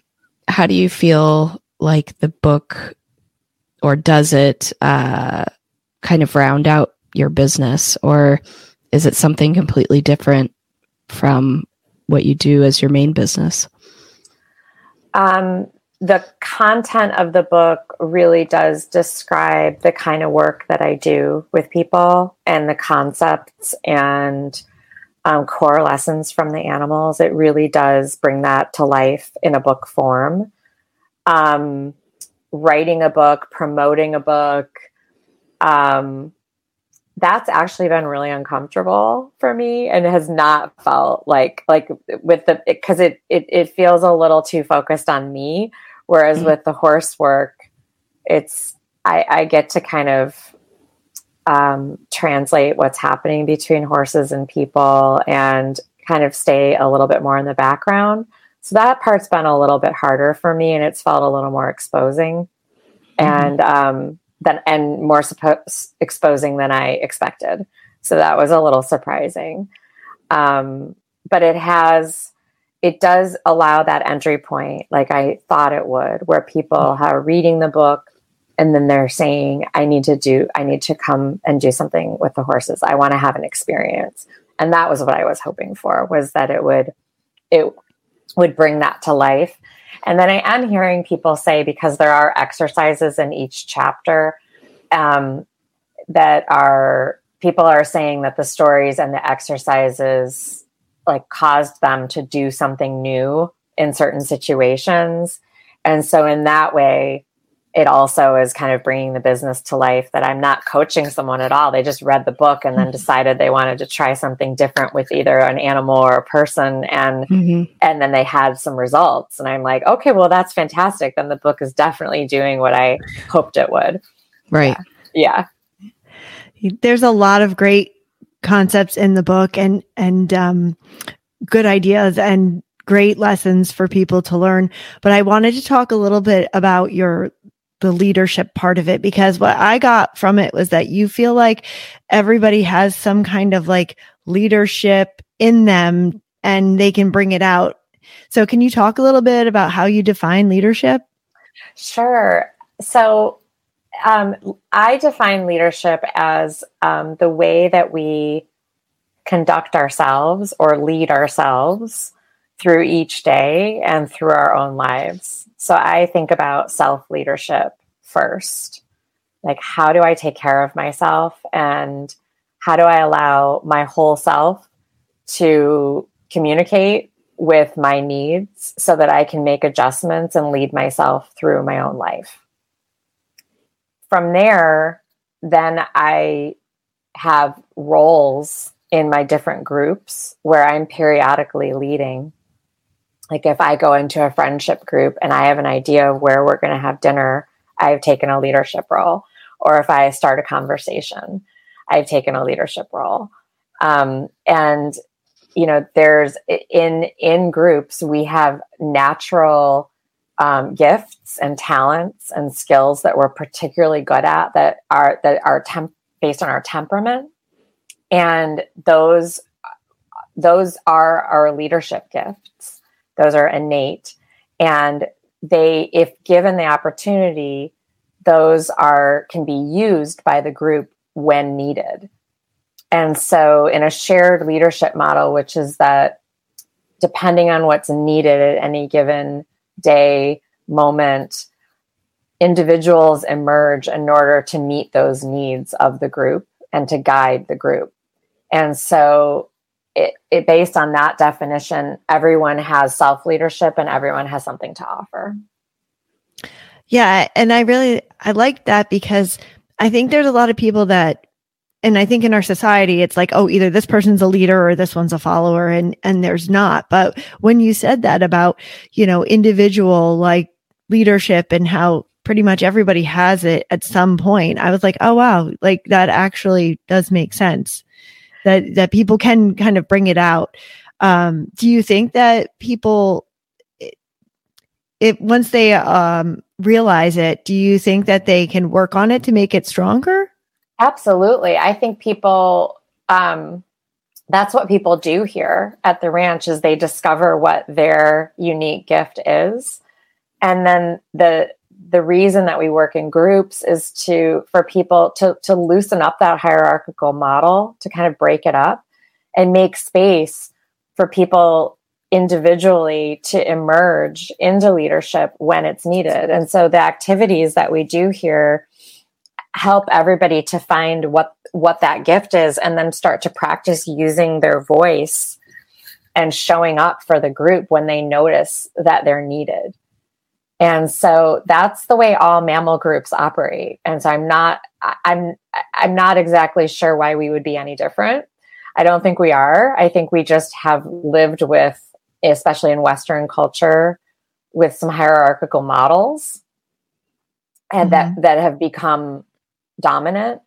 how do you feel like the book, or does it uh, kind of round out your business, or is it something completely different from what you do as your main business? Um, the content of the book really does describe the kind of work that I do with people and the concepts and um, core lessons from the animals. It really does bring that to life in a book form. Um, writing a book, promoting a book, um, that's actually been really uncomfortable for me and has not felt like like with the because it, it it feels a little too focused on me whereas mm-hmm. with the horse work it's i i get to kind of um, translate what's happening between horses and people and kind of stay a little bit more in the background so that part's been a little bit harder for me and it's felt a little more exposing mm-hmm. and um than and more suppo- exposing than I expected. So that was a little surprising. Um, but it has it does allow that entry point like I thought it would, where people are reading the book and then they're saying, I need to do, I need to come and do something with the horses. I want to have an experience. And that was what I was hoping for was that it would, it would bring that to life and then I am hearing people say, because there are exercises in each chapter, um, that are people are saying that the stories and the exercises like caused them to do something new in certain situations. And so, in that way, it also is kind of bringing the business to life that I'm not coaching someone at all. They just read the book and then mm-hmm. decided they wanted to try something different with either an animal or a person and mm-hmm. and then they had some results and I'm like, "Okay, well that's fantastic. Then the book is definitely doing what I hoped it would." Right. Yeah. yeah. There's a lot of great concepts in the book and and um good ideas and great lessons for people to learn. But I wanted to talk a little bit about your the leadership part of it because what I got from it was that you feel like everybody has some kind of like leadership in them and they can bring it out. So can you talk a little bit about how you define leadership? Sure. So um, I define leadership as um, the way that we conduct ourselves or lead ourselves through each day and through our own lives. So I think about self leadership first. Like, how do I take care of myself? And how do I allow my whole self to communicate with my needs so that I can make adjustments and lead myself through my own life? From there, then I have roles in my different groups where I'm periodically leading like if I go into a friendship group and I have an idea of where we're going to have dinner, I've taken a leadership role. Or if I start a conversation, I've taken a leadership role. Um, and you know, there's in in groups we have natural um, gifts and talents and skills that we're particularly good at that are that are temp- based on our temperament, and those those are our leadership gifts those are innate. And they, if given the opportunity, those are can be used by the group when needed. And so in a shared leadership model, which is that depending on what's needed at any given day, moment, individuals emerge in order to meet those needs of the group and to guide the group. And so it, it based on that definition, everyone has self leadership and everyone has something to offer. Yeah, and I really I like that because I think there's a lot of people that and I think in our society it's like oh either this person's a leader or this one's a follower and and there's not. But when you said that about, you know, individual like leadership and how pretty much everybody has it at some point, I was like, "Oh wow, like that actually does make sense." that that people can kind of bring it out. Um, do you think that people, it once they um, realize it, do you think that they can work on it to make it stronger? Absolutely, I think people. Um, that's what people do here at the ranch is they discover what their unique gift is and then the the reason that we work in groups is to for people to to loosen up that hierarchical model to kind of break it up and make space for people individually to emerge into leadership when it's needed. And so the activities that we do here help everybody to find what what that gift is and then start to practice using their voice and showing up for the group when they notice that they're needed. And so that's the way all mammal groups operate. And so I'm not I'm I'm not exactly sure why we would be any different. I don't think we are. I think we just have lived with especially in western culture with some hierarchical models and mm-hmm. that that have become dominant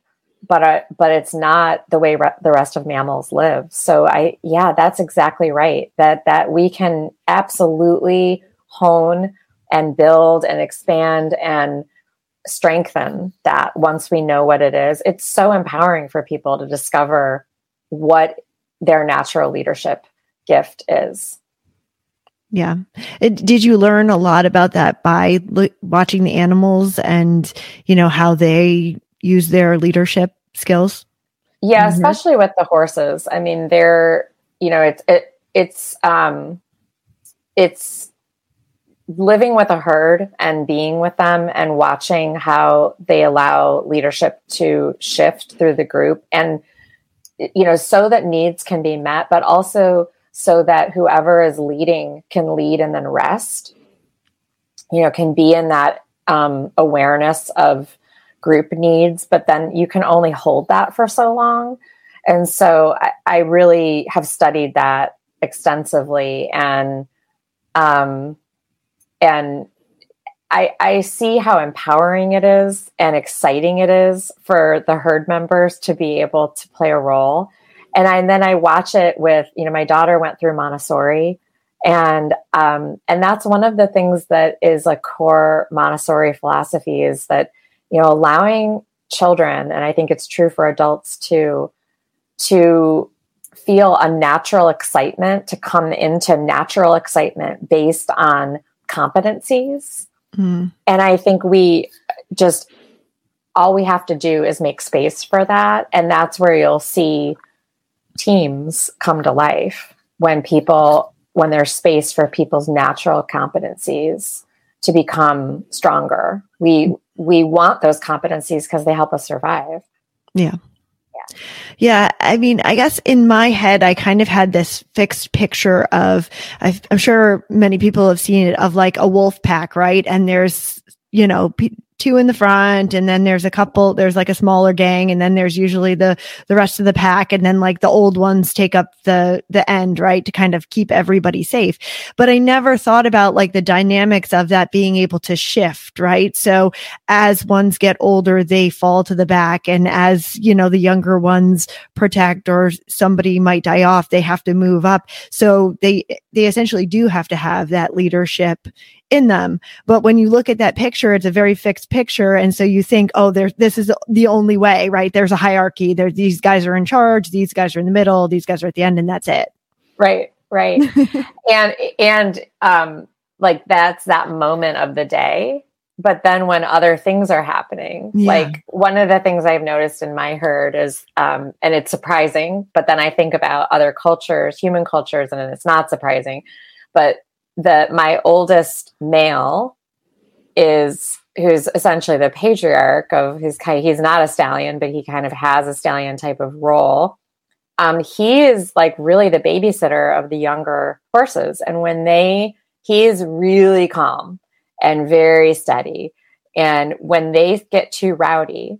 but uh, but it's not the way re- the rest of mammals live. So i yeah that's exactly right that that we can absolutely hone and build and expand and strengthen that once we know what it is. It's so empowering for people to discover what their natural leadership gift is. Yeah. It, did you learn a lot about that by watching the animals and, you know, how they use their leadership skills? Yeah, mm-hmm. especially with the horses. I mean, they're, you know, it's, it, it's, um, it's living with a herd and being with them and watching how they allow leadership to shift through the group and, you know, so that needs can be met, but also, so that whoever is leading can lead and then rest you know can be in that um, awareness of group needs but then you can only hold that for so long. And so i, I really have studied that extensively and um and I, I see how empowering it is and exciting it is for the herd members to be able to play a role. And, I, and then I watch it with you know my daughter went through Montessori, and um, and that's one of the things that is a core Montessori philosophy is that you know allowing children, and I think it's true for adults too, to feel a natural excitement to come into natural excitement based on competencies. Mm. And I think we just all we have to do is make space for that. And that's where you'll see teams come to life when people when there's space for people's natural competencies to become stronger we we want those competencies because they help us survive yeah yeah. Yeah. I mean, I guess in my head, I kind of had this fixed picture of, i am sure many people have seen it of like a wolf pack, right? And there's, you know, two in the front and then there's a couple there's like a smaller gang and then there's usually the the rest of the pack and then like the old ones take up the the end right to kind of keep everybody safe. But i never thought about like the dynamics of that being able to shift right? So as ones get older they fall to the back and as you know the younger ones protect or somebody might die off they have to move up. So they they essentially do have to have that leadership in them. But when you look at that picture, it's a very fixed picture. And so you think, oh, there's, this is the only way, right? There's a hierarchy. There, these guys are in charge. These guys are in the middle. These guys are at the end and that's it. Right. Right. and, and, um, like that's that moment of the day. But then when other things are happening, yeah. like one of the things I've noticed in my herd is, um, and it's surprising, but then I think about other cultures, human cultures, and it's not surprising. But that my oldest male is who's essentially the patriarch of his kind he's not a stallion but he kind of has a stallion type of role. Um, he is like really the babysitter of the younger horses. And when they he is really calm and very steady. And when they get too rowdy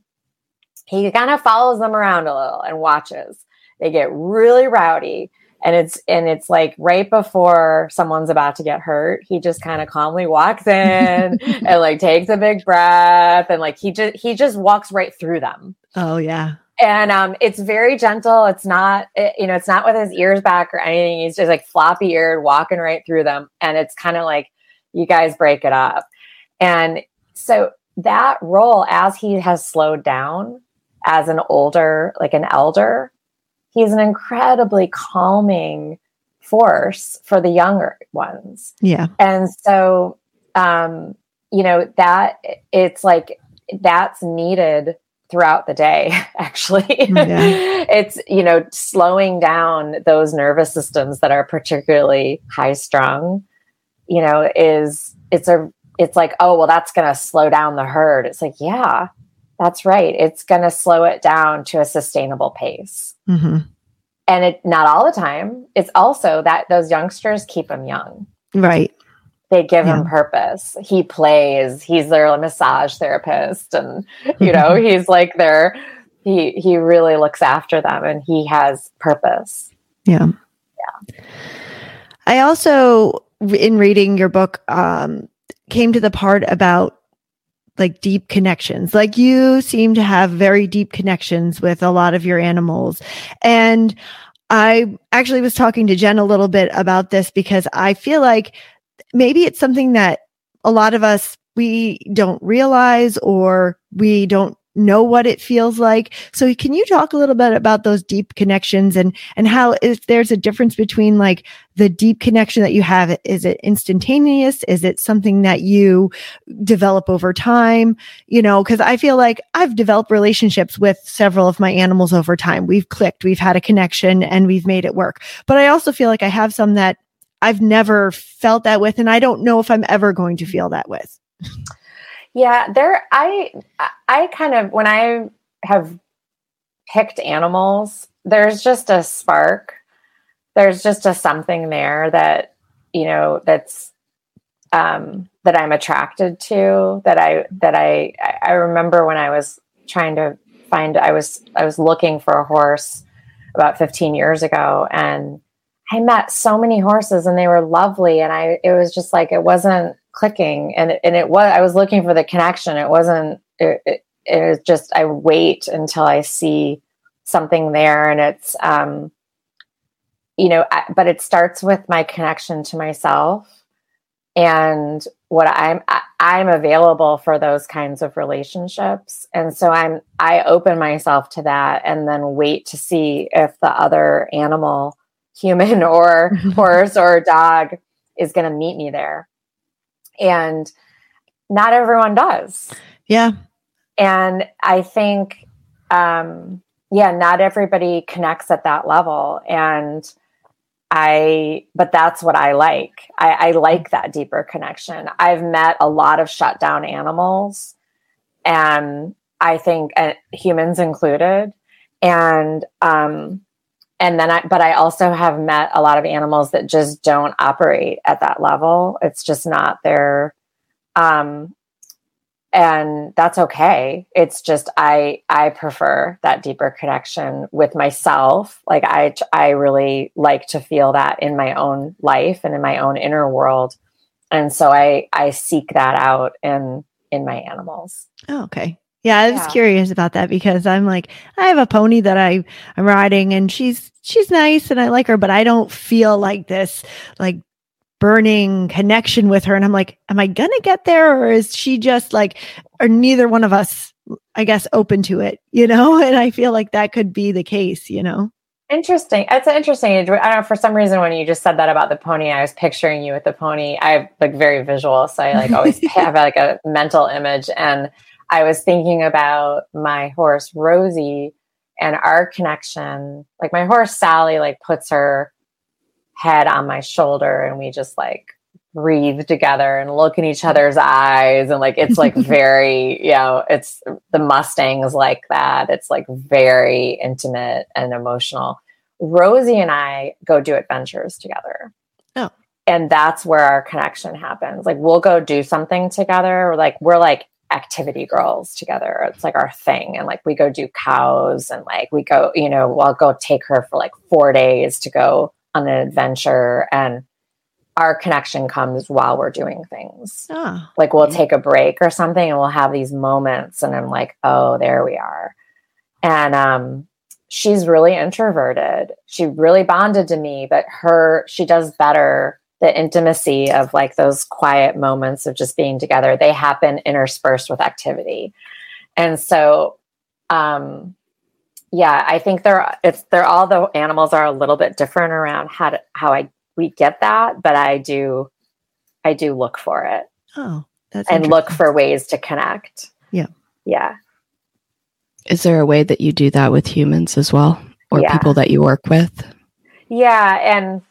he kind of follows them around a little and watches. They get really rowdy and it's and it's like right before someone's about to get hurt he just kind of calmly walks in and like takes a big breath and like he just he just walks right through them. Oh yeah. And um it's very gentle. It's not it, you know it's not with his ears back or anything. He's just like floppy eared walking right through them. And it's kind of like you guys break it up. And so that role as he has slowed down as an older like an elder he's an incredibly calming force for the younger ones. Yeah. And so, um, you know, that it's like that's needed throughout the day actually Yeah. it's you know slowing down those nervous systems that are particularly high strung you know is it's a it's like oh well that's going to slow down the herd it's like yeah that's right it's going to slow it down to a sustainable pace hmm and it not all the time. It's also that those youngsters keep him young. Right. they give him purpose. He plays. He's their massage therapist and you know he's like their he he really looks after them and he has purpose. Yeah. Yeah. I also, in reading your book, um, came to the part about like deep connections. Like you seem to have very deep connections with a lot of your animals. And I actually was talking to Jen a little bit about this because I feel like maybe it's something that a lot of us we don't realize or we don't know what it feels like. So can you talk a little bit about those deep connections and and how if there's a difference between like the deep connection that you have is it instantaneous? Is it something that you develop over time? You know cuz I feel like I've developed relationships with several of my animals over time. We've clicked we've had a connection and we've made it work. But I also feel like I have some that I've never felt that with and I don't know if I'm ever going to feel that with yeah there i i kind of when i have picked animals there's just a spark. There's just a something there that you know that's um that i'm attracted to that i that i i remember when i was trying to find i was i was looking for a horse about 15 years ago and i met so many horses and they were lovely and i it was just like it wasn't clicking and and it was i was looking for the connection. It wasn't it, it, it was just i wait until i see something there and it's um you know I, but it starts with my connection to myself and what i'm I, i'm available for those kinds of relationships. And so i'm i open myself to that and then wait to see if the other animal human or horse or dog is going to meet me there and not everyone does. Yeah. And i think um yeah not everybody connects at that level. And i but that's what i like. I, I like that deeper connection. I've met a lot of shut down animals. And i think uh, humans included. And um and then I, but I also have met a lot of animals that just don't operate at that level. It's just not their, um, and that's okay. It's just I I prefer that deeper connection with myself. Like I I really like to feel that in my own life and in my own inner world, and so I I seek that out in in my animals. Oh, okay. Yeah, I was Yeah. curious about that because I'm like, I have a pony that I I'm riding and she's she's nice and I like her, but I don't feel like this like burning connection with her. And I'm like, am I gonna get there or is she just like or neither one of us, I guess, open to it, you know? And I feel like that could be the case, you know? Interesting. It's an interesting. I don't know. For some reason, when you just said that about the pony, I was picturing you with the pony. I'm like very visual, so I like always have like a mental image. And I was thinking about my horse Rosie and our connection. Like my horse Sally, like puts her head on my shoulder, and we just like breathe together and look in each other's eyes, and like it's like very, you know, it's the Mustangs like that. It's like very intimate and emotional. Rosie and I go do adventures together. Oh. And that's where our connection happens. Like we'll go do something together. Like we're like activity girls together. It's like our thing. And like we go do cows and like we go, you know, I'll go take her for like four days to go on an adventure. And our connection comes while we're doing things Ah, like we'll Okay. take a break or something and we'll have these moments and i'm like oh there we are and um she's really introverted she really bonded to me but her she does better the intimacy of like those quiet moments of just being together they happen interspersed with activity and so um yeah i think they're it's they're all the animals are a little bit different around how to how i we get that but i do i do look for it oh, that's and look for ways to connect. Yeah. Yeah. Is there a way that you do that with humans as well or Yeah. people that you work with? Yeah, and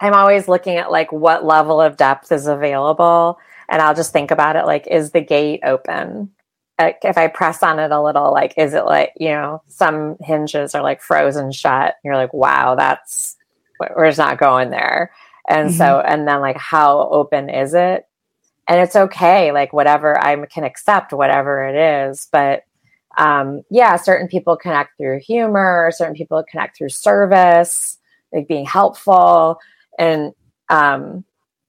I'm always looking at like what level of depth is available, and I'll just think about it like, is the gate open? Like, if I press on it a little, like, is it like you know, some hinges are like frozen shut. You're like, wow, that's we're just not going there. And so, and then like, how open is it? And it's okay, like whatever I can accept, whatever it is, but um, yeah, certain people connect through humor, certain people connect through service, like being helpful, and um,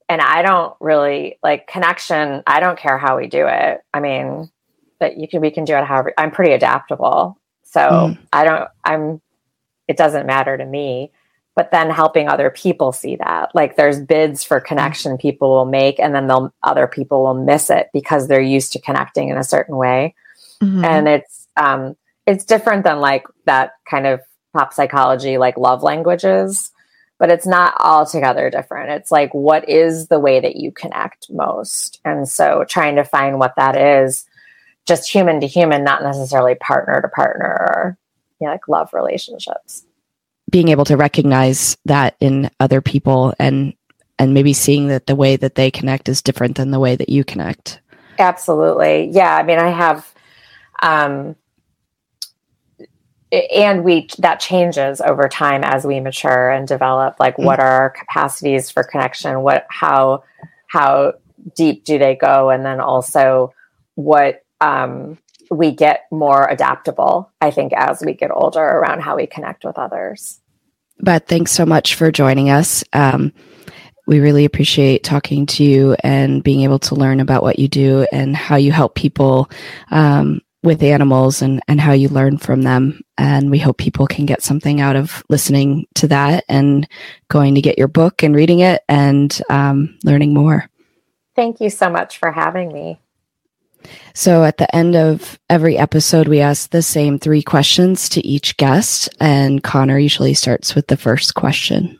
and I don't really like connection. I don't care how we do it. I mean, that you can we can do it however. I'm pretty adaptable, so Mm. I don't. I'm. It doesn't matter to me. But then helping other people see that, like there's bids for connection people will make, and then they'll other people will miss it because they're used to connecting in a certain way Mhm. and it's um it's different than like that kind of pop psychology like love languages but it's not altogether different it's like what is the way that you connect most and so trying to find what that is just human to human not necessarily partner to partner or you know, like love relationships Being able to recognize that in other people and and maybe seeing that the way that they connect is different than the way that you connect. Absolutely. Yeah. I mean, I have, um, and we that changes over time as we mature and develop like what are our capacities for connection? What how how deep do they go? And then also what um we get more adaptable i think as we get older around how we connect with others. But thanks so much for joining us. Um, we really appreciate talking to you and being able to learn about what you do and how you help people um, with animals and, and how you learn from them. And we hope people can get something out of listening to that and going to get your book and reading it and um, learning more. thank you so much for having me So at the end of every episode, we ask the same three questions to each guest. And Connor usually starts with the first question.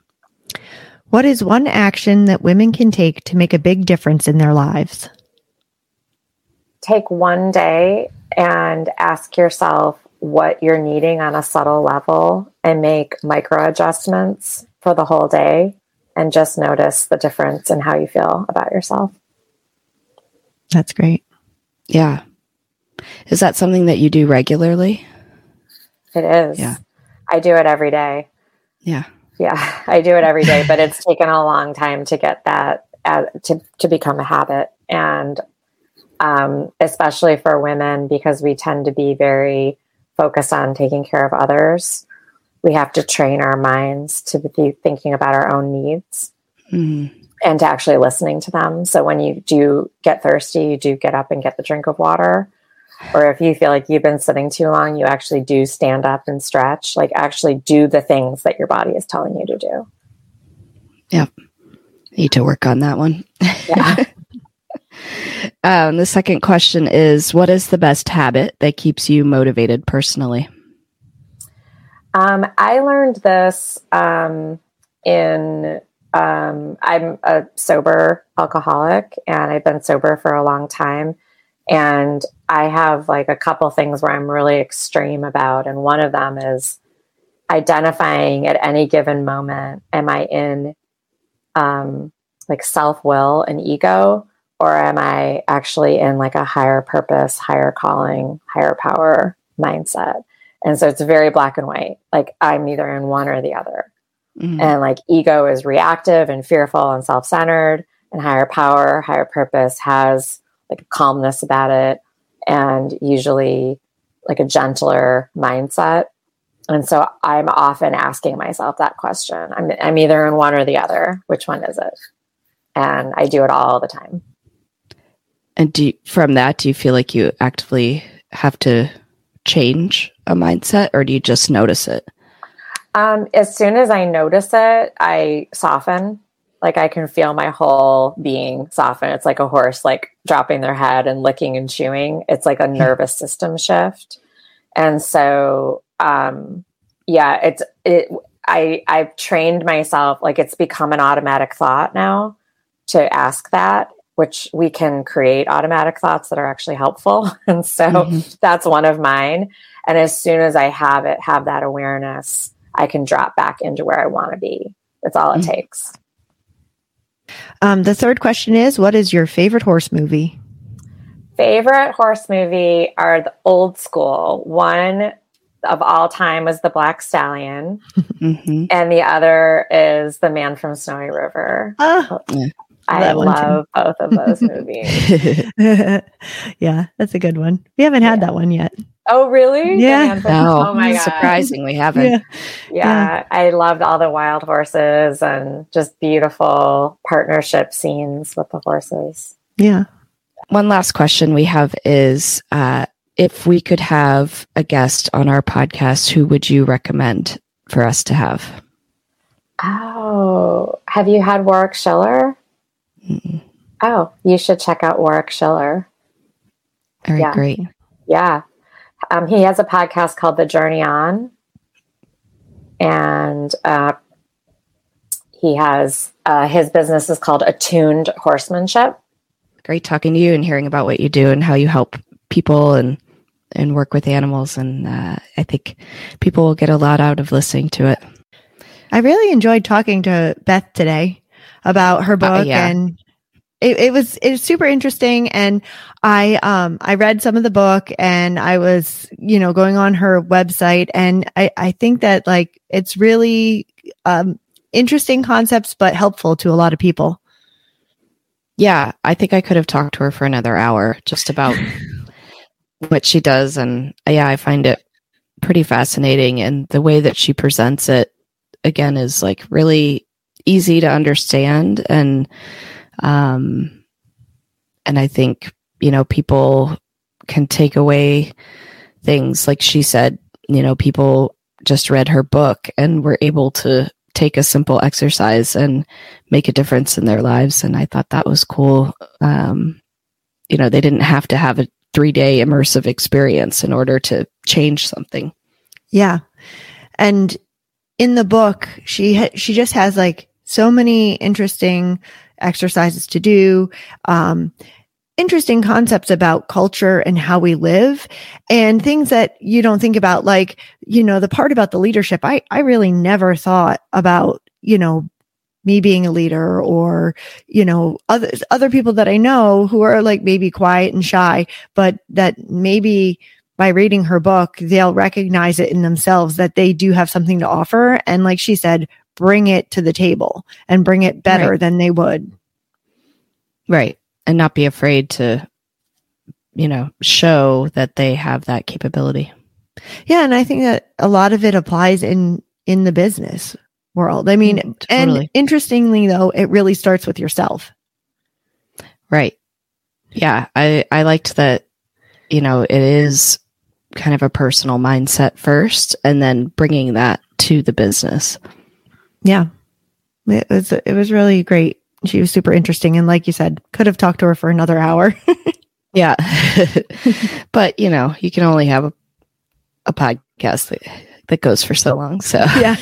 What is one action that women can take to make a big difference in their lives? take one day and ask yourself what you're needing on a subtle level and make micro adjustments for the whole day and just notice the difference in how you feel about yourself. That's great. Yeah. Is that something that you do regularly? It is. Yeah. I do it every day. Yeah. Yeah, I do it every day, but it's taken a long time to get that uh, to to become a habit, and um, especially for women because we tend to be very focused on taking care of others. We have to train our minds to be thinking about our own needs Mm. and to actually listening to them. So when you do get thirsty, you do get up and get the drink of water. Or if you feel like you've been sitting too long, you actually do stand up and stretch, like actually do the things that your body is telling you to do. Yep. Need to work on that one. Yeah. Um, the second question is What is the best habit that keeps you motivated personally? um, I learned this um, in, um, I'm a sober alcoholic and I've been sober for a long time. And I have like a couple things where I'm really extreme about. And one of them is identifying at any given moment am I in um, like self will and ego, or am I actually in like a higher purpose, higher calling, higher power mindset? And so it's very black and white. Like I'm either in one or the other. Mhm. And like ego is reactive and fearful and self centered, and higher power, higher purpose has like a calmness about it and usually like a gentler mindset. And so I'm often asking myself that question. I'm, I'm either in one or the other. Which one is it? And I do it all the time. And do you, from that, do you feel like you actively have to change a mindset or do you just notice it? Um, as soon as I notice it, I soften. Like I can feel my whole being soften. It's like a horse like dropping their head and licking and chewing. It's like a nervous system shift. And so um yeah, it's it I I've trained myself like it's become an automatic thought now to ask that which we can create automatic thoughts that are actually helpful. And so Mm-hmm. that's one of mine. And as soon as I have it, have that awareness, I can drop back into where I want to be. That's all it Mhm. takes. Um, the third question is What is your favorite horse movie? Favorite horse movie are the old school. One of all time was The Black Stallion, hmm and the other is The Man from Snowy River. Oh, I That one too. love both of those movies. yeah, that's a good one. We haven't had Yeah. that one yet. Oh, really? Yeah. No, oh my god! surprising we haven't. Yeah. Yeah, I loved all the wild horses and just beautiful partnership scenes with the horses. Yeah. One last question we have is uh, if we could have a guest on our podcast, who would you recommend for us to have? Oh, have you had Warwick Schiller? Mm, Oh, you should check out Warwick Schiller. Very Yeah. great. Yeah. Um, he has a podcast called The Journey On. And uh, he has uh, his business is called Attuned Horsemanship. Great talking to you and hearing about what you do and how you help people and and work with animals. And uh, I think people will get a lot out of listening to it. I really enjoyed talking to Beth today about her book yeah. and it, it was it was super interesting and I um I read some of the book and I was you know going on her website and I I think that like it's really um interesting concepts but helpful to a lot of people. Yeah, I think I could have talked to her for another hour just about what she does. And uh, yeah, I find it pretty fascinating. And the way that she presents it, again, is like really easy to understand. And, um, and I think, you know, people can take away things like she said, you know, people just read her book and were able to take a simple exercise and make a difference in their lives. And I thought that was cool. Um, you know, they didn't have to have a three day immersive experience in order to change something. Yeah. And in the book, she ha- she just has like so many interesting exercises to do, um, interesting concepts about culture and how we live, and things that you don't think about. Like you know, the part about the leadership. I I really never thought about you know me being a leader or you know other other people that I know who are like maybe quiet and shy, but that maybe by reading her book, they'll recognize it in themselves that they do have something to offer. And like she said, bring it to the table and bring it better Right. than they would. Right. And not be afraid to, you know, show that they have that capability. Yeah. And I think that a lot of it applies in, in the business world. I mean, Mm, totally. and interestingly though, it really starts with yourself. Right. Yeah. I, I liked that, you know, it is kind of a personal mindset first and then bringing that to the business. Yeah. It was, it was really great. She was super interesting. And like you said, could have talked to her for another hour. Yeah. but, you know, you can only have a, a podcast that, that goes for so long. So, yeah,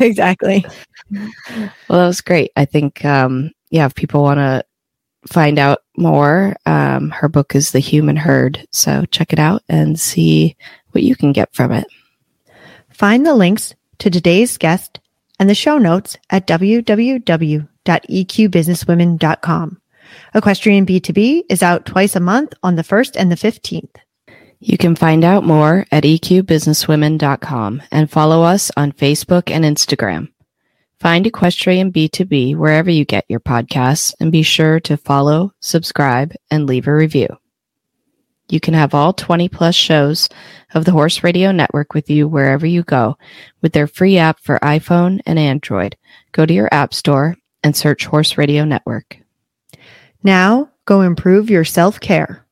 exactly. well, that was great. I think, um, yeah, if people want to find out more, um, her book is The Human Herd. So check it out and see what you can get from it. Find the links to today's guest and the show notes at www.eqbusinesswomen.com. Equestrian B2B is out twice a month on the 1st and the 15th. You can find out more at eqbusinesswomen.com and follow us on Facebook and Instagram. Find Equestrian B2B wherever you get your podcasts and be sure to follow, subscribe, and leave a review. You can have all 20 plus shows of the Horse Radio Network with you wherever you go with their free app for iPhone and Android. Go to your app store and search Horse Radio Network. Now go improve your self care.